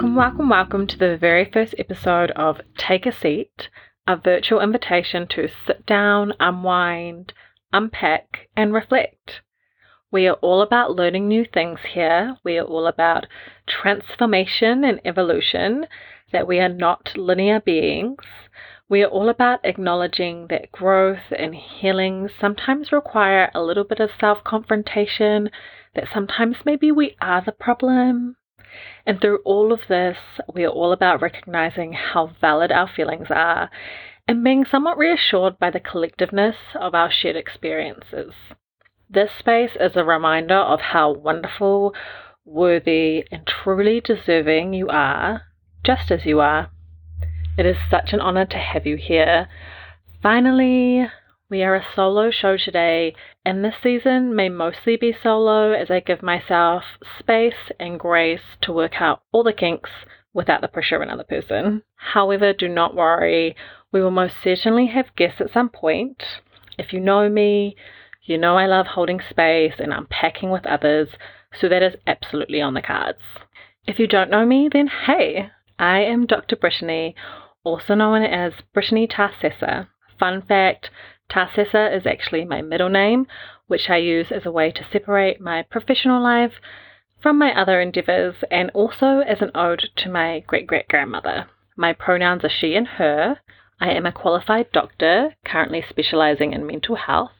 Welcome, welcome, welcome to the very first episode of Take a Seat, a virtual invitation to sit down, unwind, unpack, and reflect. We are all about learning new things here. We are all about transformation and evolution, that we are not linear beings. We are all about acknowledging that growth and healing sometimes require a little bit of self confrontation, that sometimes maybe we are the problem. And through all of this, we are all about recognizing how valid our feelings are and being somewhat reassured by the collectiveness of our shared experiences. This space is a reminder of how wonderful, worthy, and truly deserving you are, just as you are. It is such an honor to have you here. Finally, we are a solo show today, and this season may mostly be solo as I give myself space and grace to work out all the kinks without the pressure of another person. However, do not worry, we will most certainly have guests at some point. If you know me, you know I love holding space and unpacking with others, so that is absolutely on the cards. If you don't know me, then hey, I am Dr. Brittany, also known as Brittany Tasesa. Fun fact Tasesa is actually my middle name, which I use as a way to separate my professional life from my other endeavours and also as an ode to my great great grandmother. My pronouns are she and her. I am a qualified doctor, currently specialising in mental health.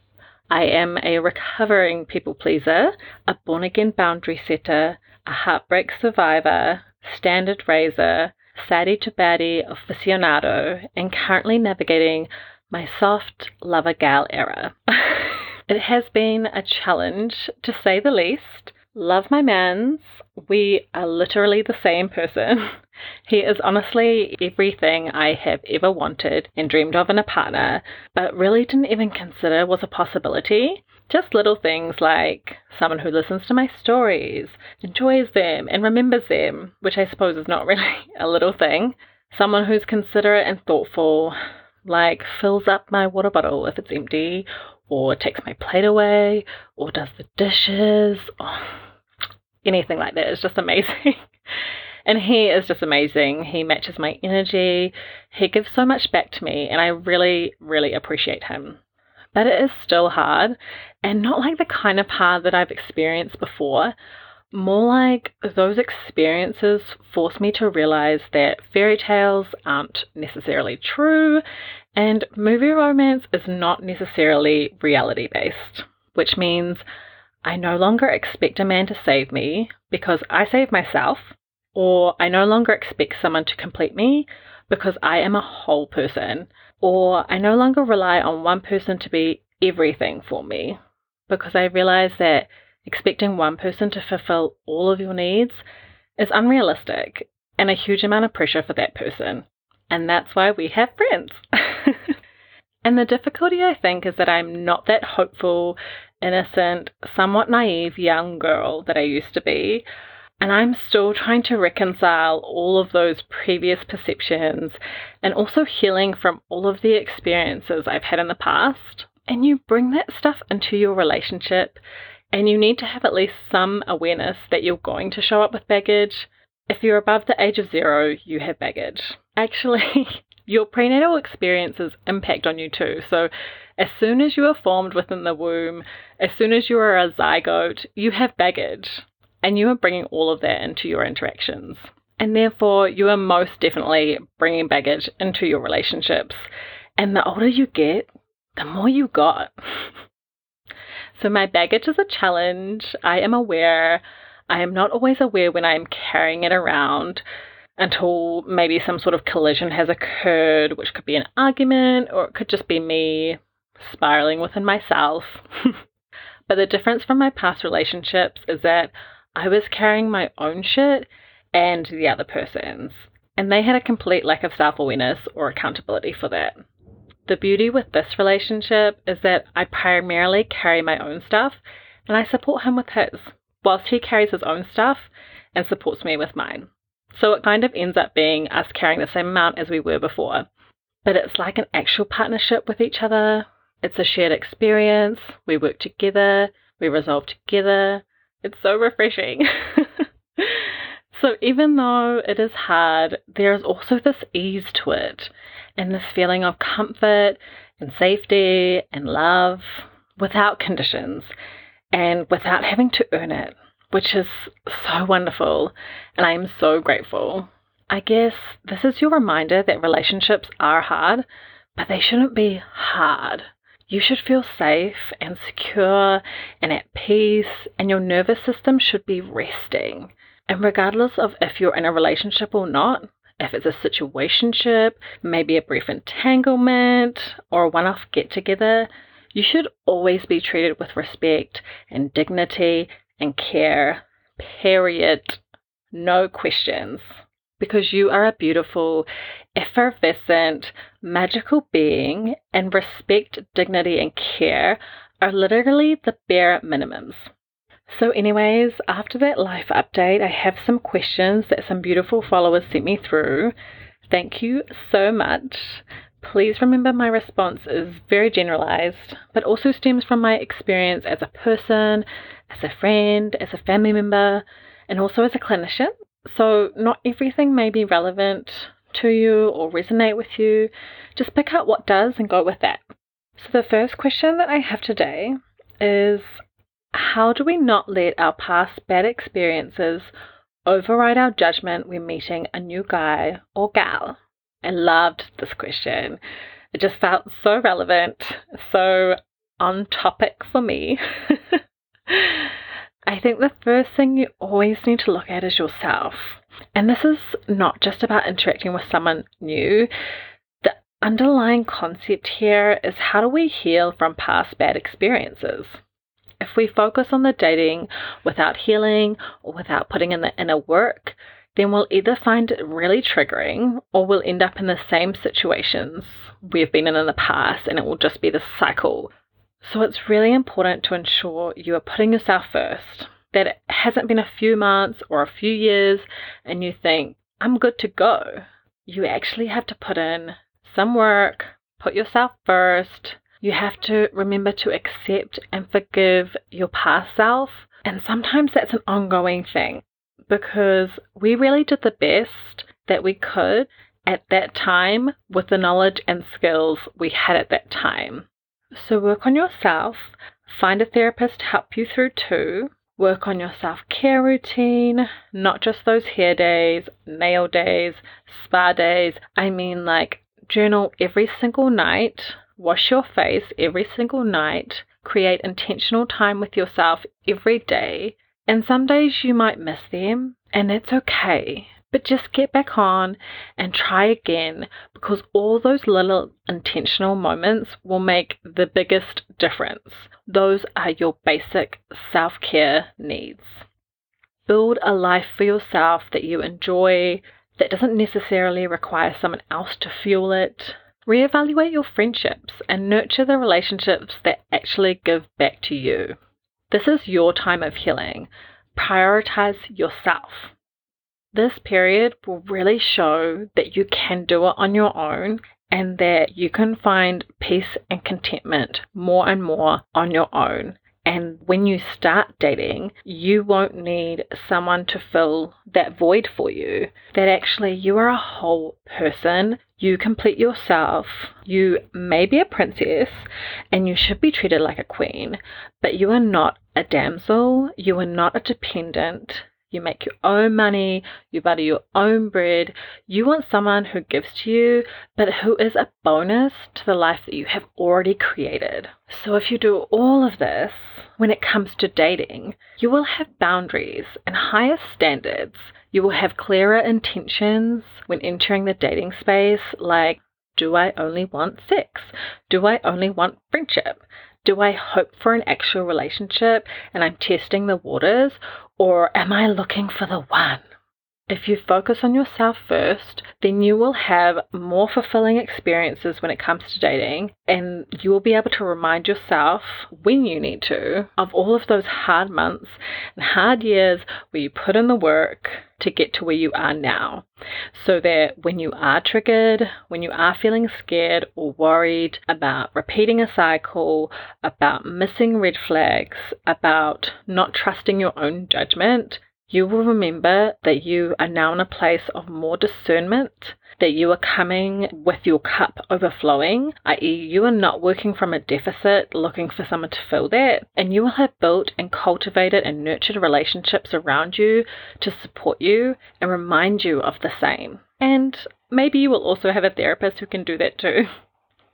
I am a recovering people pleaser, a born again boundary setter, a heartbreak survivor, standard raiser, saddy to baddie aficionado, and currently navigating my soft lover gal era. it has been a challenge, to say the least. Love my mans. We are literally the same person. He is honestly everything I have ever wanted and dreamed of in a partner, but really didn't even consider was a possibility. Just little things like someone who listens to my stories, enjoys them, and remembers them, which I suppose is not really a little thing. Someone who's considerate and thoughtful, like fills up my water bottle if it's empty, or takes my plate away, or does the dishes, or anything like that. It's just amazing. And he is just amazing. He matches my energy. He gives so much back to me, and I really, really appreciate him. But it is still hard, and not like the kind of hard that I've experienced before. More like those experiences force me to realize that fairy tales aren't necessarily true, and movie romance is not necessarily reality based, which means I no longer expect a man to save me because I save myself or I no longer expect someone to complete me because I am a whole person, or I no longer rely on one person to be everything for me because I realize that expecting one person to fulfill all of your needs is unrealistic and a huge amount of pressure for that person. And that's why we have friends. and the difficulty, I think, is that I'm not that hopeful, innocent, somewhat naive young girl that I used to be. And I'm still trying to reconcile all of those previous perceptions and also healing from all of the experiences I've had in the past. And you bring that stuff into your relationship, and you need to have at least some awareness that you're going to show up with baggage. If you're above the age of zero, you have baggage. Actually, your prenatal experiences impact on you too. So, as soon as you are formed within the womb, as soon as you are a zygote, you have baggage and you are bringing all of that into your interactions. And therefore, you are most definitely bringing baggage into your relationships. And the older you get, the more you got. so, my baggage is a challenge. I am aware. I am not always aware when I am carrying it around until maybe some sort of collision has occurred, which could be an argument or it could just be me spiraling within myself. but the difference from my past relationships is that I was carrying my own shit and the other person's. And they had a complete lack of self awareness or accountability for that. The beauty with this relationship is that I primarily carry my own stuff and I support him with his, whilst he carries his own stuff and supports me with mine. So it kind of ends up being us carrying the same amount as we were before. But it's like an actual partnership with each other. It's a shared experience. We work together. We resolve together. It's so refreshing. So, even though it is hard, there is also this ease to it and this feeling of comfort and safety and love without conditions and without having to earn it, which is so wonderful. And I am so grateful. I guess this is your reminder that relationships are hard, but they shouldn't be hard. You should feel safe and secure and at peace, and your nervous system should be resting. And regardless of if you're in a relationship or not, if it's a situationship, maybe a brief entanglement, or a one off get together, you should always be treated with respect and dignity and care, period. No questions. Because you are a beautiful, effervescent, magical being, and respect, dignity, and care are literally the bare minimums. So, anyways, after that life update, I have some questions that some beautiful followers sent me through. Thank you so much. Please remember my response is very generalized, but also stems from my experience as a person, as a friend, as a family member, and also as a clinician. So, not everything may be relevant to you or resonate with you. Just pick out what does and go with that. So, the first question that I have today is how do we not let our past bad experiences override our judgment when meeting a new guy or gal? I loved this question. It just felt so relevant, so on topic for me. I think the first thing you always need to look at is yourself. And this is not just about interacting with someone new. The underlying concept here is how do we heal from past bad experiences? If we focus on the dating without healing or without putting in the inner work, then we'll either find it really triggering or we'll end up in the same situations we've been in in the past and it will just be the cycle. So it's really important to ensure you are putting yourself first, that it hasn't been a few months or a few years and you think, I'm good to go. You actually have to put in some work, put yourself first, you have to remember to accept and forgive your past self. And sometimes that's an ongoing thing because we really did the best that we could at that time with the knowledge and skills we had at that time. So work on yourself, find a therapist to help you through too. Work on your self care routine, not just those hair days, nail days, spa days. I mean, like, journal every single night Wash your face every single night. Create intentional time with yourself every day. And some days you might miss them, and that's okay. But just get back on and try again because all those little intentional moments will make the biggest difference. Those are your basic self care needs. Build a life for yourself that you enjoy, that doesn't necessarily require someone else to fuel it. Reevaluate your friendships and nurture the relationships that actually give back to you. This is your time of healing. Prioritize yourself. This period will really show that you can do it on your own and that you can find peace and contentment more and more on your own. And when you start dating, you won't need someone to fill that void for you. That actually you are a whole person. You complete yourself. You may be a princess and you should be treated like a queen, but you are not a damsel. You are not a dependent. You make your own money, you butter your own bread. You want someone who gives to you, but who is a bonus to the life that you have already created. So, if you do all of this when it comes to dating, you will have boundaries and higher standards. You will have clearer intentions when entering the dating space, like do I only want sex? Do I only want friendship? Do I hope for an actual relationship and I'm testing the waters? Or am I looking for the one? If you focus on yourself first, then you will have more fulfilling experiences when it comes to dating, and you will be able to remind yourself when you need to of all of those hard months and hard years where you put in the work to get to where you are now. So that when you are triggered, when you are feeling scared or worried about repeating a cycle, about missing red flags, about not trusting your own judgment, you will remember that you are now in a place of more discernment, that you are coming with your cup overflowing, i.e., you are not working from a deficit looking for someone to fill that, and you will have built and cultivated and nurtured relationships around you to support you and remind you of the same. And maybe you will also have a therapist who can do that too.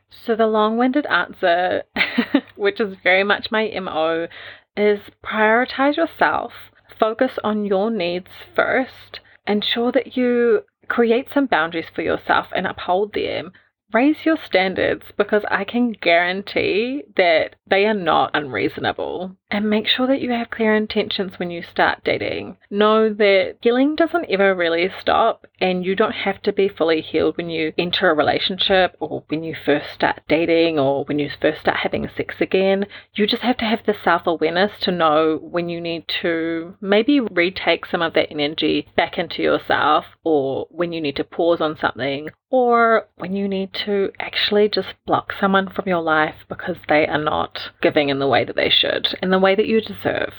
So, the long winded answer, which is very much my MO, is prioritize yourself, focus on your needs first, ensure that you create some boundaries for yourself and uphold them raise your standards because I can guarantee that they are not unreasonable. And make sure that you have clear intentions when you start dating. Know that healing doesn't ever really stop, and you don't have to be fully healed when you enter a relationship or when you first start dating or when you first start having sex again. You just have to have the self awareness to know when you need to maybe retake some of that energy back into yourself or when you need to pause on something or when you need to actually just block someone from your life because they are not giving in the way that they should, the way that you deserve.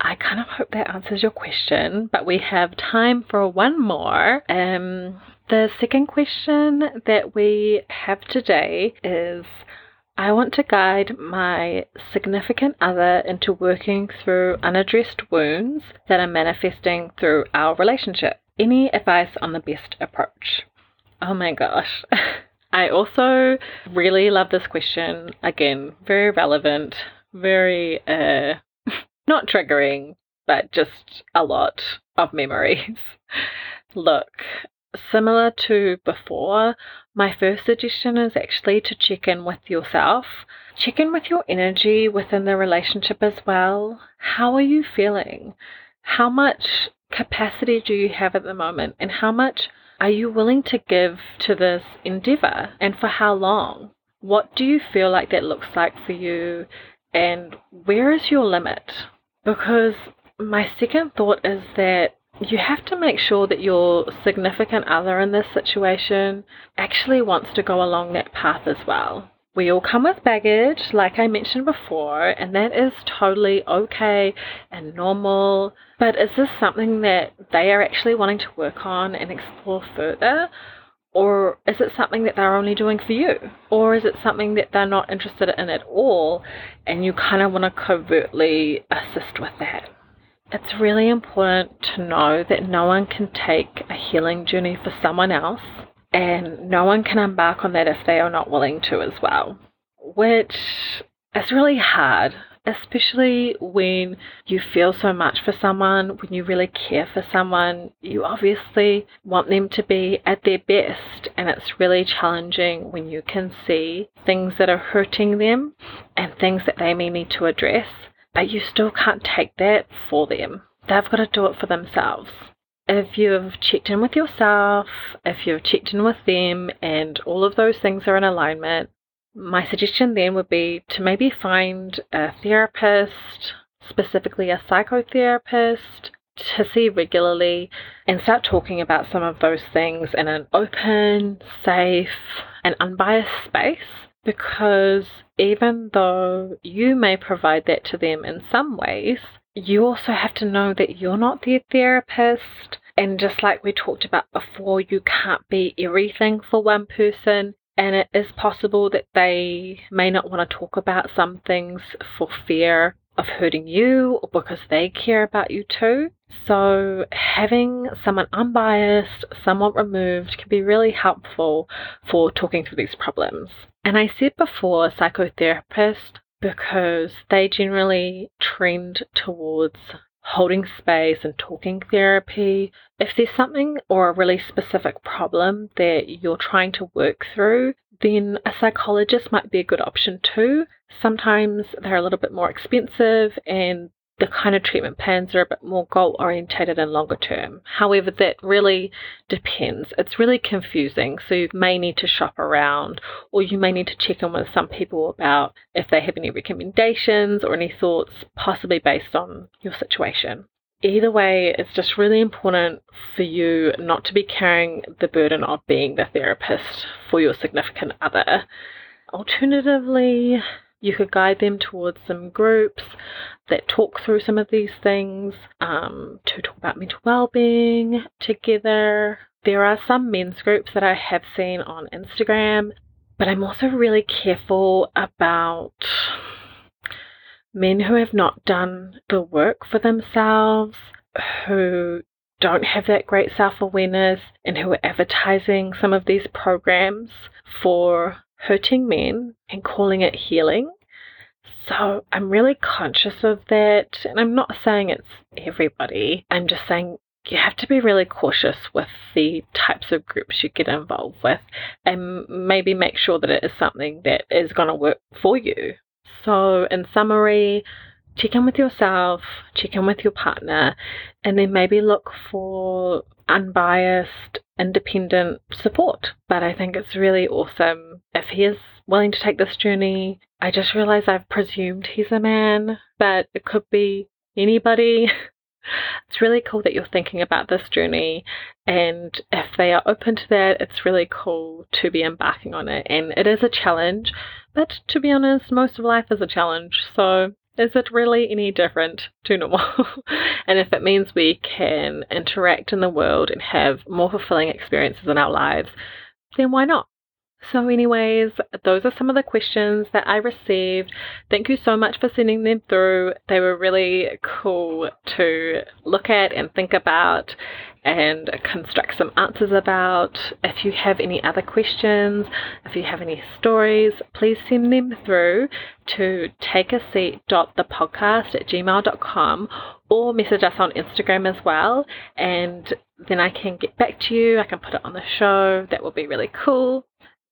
I kind of hope that answers your question, but we have time for one more. Um, the second question that we have today is I want to guide my significant other into working through unaddressed wounds that are manifesting through our relationship. Any advice on the best approach? Oh my gosh. I also really love this question. Again, very relevant, very uh not triggering, but just a lot of memories. Look, similar to before, my first suggestion is actually to check in with yourself. Check in with your energy within the relationship as well. How are you feeling? How much capacity do you have at the moment? And how much are you willing to give to this endeavor and for how long? What do you feel like that looks like for you? And where is your limit? Because my second thought is that you have to make sure that your significant other in this situation actually wants to go along that path as well. We all come with baggage, like I mentioned before, and that is totally okay and normal. But is this something that they are actually wanting to work on and explore further? Or is it something that they're only doing for you? Or is it something that they're not interested in at all and you kind of want to covertly assist with that? It's really important to know that no one can take a healing journey for someone else and no one can embark on that if they are not willing to as well, which is really hard, especially when you feel so much for someone, when you really care for someone. You obviously want them to be at their best, and it's really challenging when you can see things that are hurting them and things that they may need to address, but you still can't take that for them. They've got to do it for themselves if you've checked in with yourself, if you've checked in with them, and all of those things are in alignment, my suggestion then would be to maybe find a therapist, specifically a psychotherapist, to see regularly and start talking about some of those things in an open, safe, and unbiased space. Because even though you may provide that to them in some ways, you also have to know that you're not their therapist. And just like we talked about before, you can't be everything for one person. And it is possible that they may not want to talk about some things for fear of hurting you or because they care about you too. So, having someone unbiased, somewhat removed, can be really helpful for talking through these problems. And I said before, psychotherapist because they generally trend towards holding space and talking therapy. If there's something or a really specific problem that you're trying to work through, then a psychologist might be a good option too. Sometimes they're a little bit more expensive and the kind of treatment plans are a bit more goal orientated and longer term. However, that really depends. It's really confusing, so you may need to shop around or you may need to check in with some people about if they have any recommendations or any thoughts, possibly based on your situation. Either way, it's just really important for you not to be carrying the burden of being the therapist for your significant other. Alternatively, you could guide them towards some groups that talk through some of these things um, to talk about mental well-being together. There are some men's groups that I have seen on Instagram, but I'm also really careful about men who have not done the work for themselves, who don't have that great self awareness, and who are advertising some of these programs for hurting men and calling it healing. So I'm really conscious of that. And I'm not saying it's everybody, I'm just saying you have to be really cautious with the types of groups you get involved with and maybe make sure that it is something that is going to work for you. So, in summary, check in with yourself, check in with your partner, and then maybe look for unbiased, independent support. But I think it's really awesome if he is willing to take this journey. I just realized I've presumed he's a man, but it could be anybody. It's really cool that you're thinking about this journey, and if they are open to that, it's really cool to be embarking on it. And it is a challenge, but to be honest, most of life is a challenge, so is it really any different to normal? and if it means we can interact in the world and have more fulfilling experiences in our lives, then why not? So, anyways, those are some of the questions that I received. Thank you so much for sending them through. They were really cool to look at and think about and construct some answers about. If you have any other questions, if you have any stories, please send them through to takeaseat.thepodcast at gmail.com or message us on Instagram as well. And then I can get back to you. I can put it on the show. That will be really cool.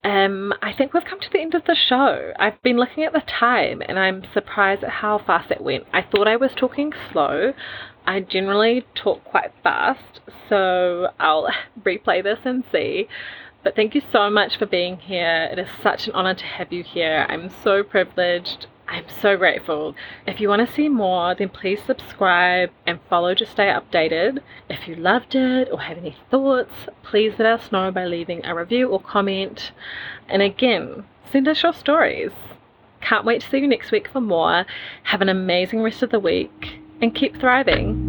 Um, I think we've come to the end of the show. I've been looking at the time and I'm surprised at how fast it went. I thought I was talking slow. I generally talk quite fast, so I'll replay this and see. But thank you so much for being here. It is such an honor to have you here. I'm so privileged I'm so grateful. If you want to see more, then please subscribe and follow to stay updated. If you loved it or have any thoughts, please let us know by leaving a review or comment. And again, send us your stories. Can't wait to see you next week for more. Have an amazing rest of the week and keep thriving.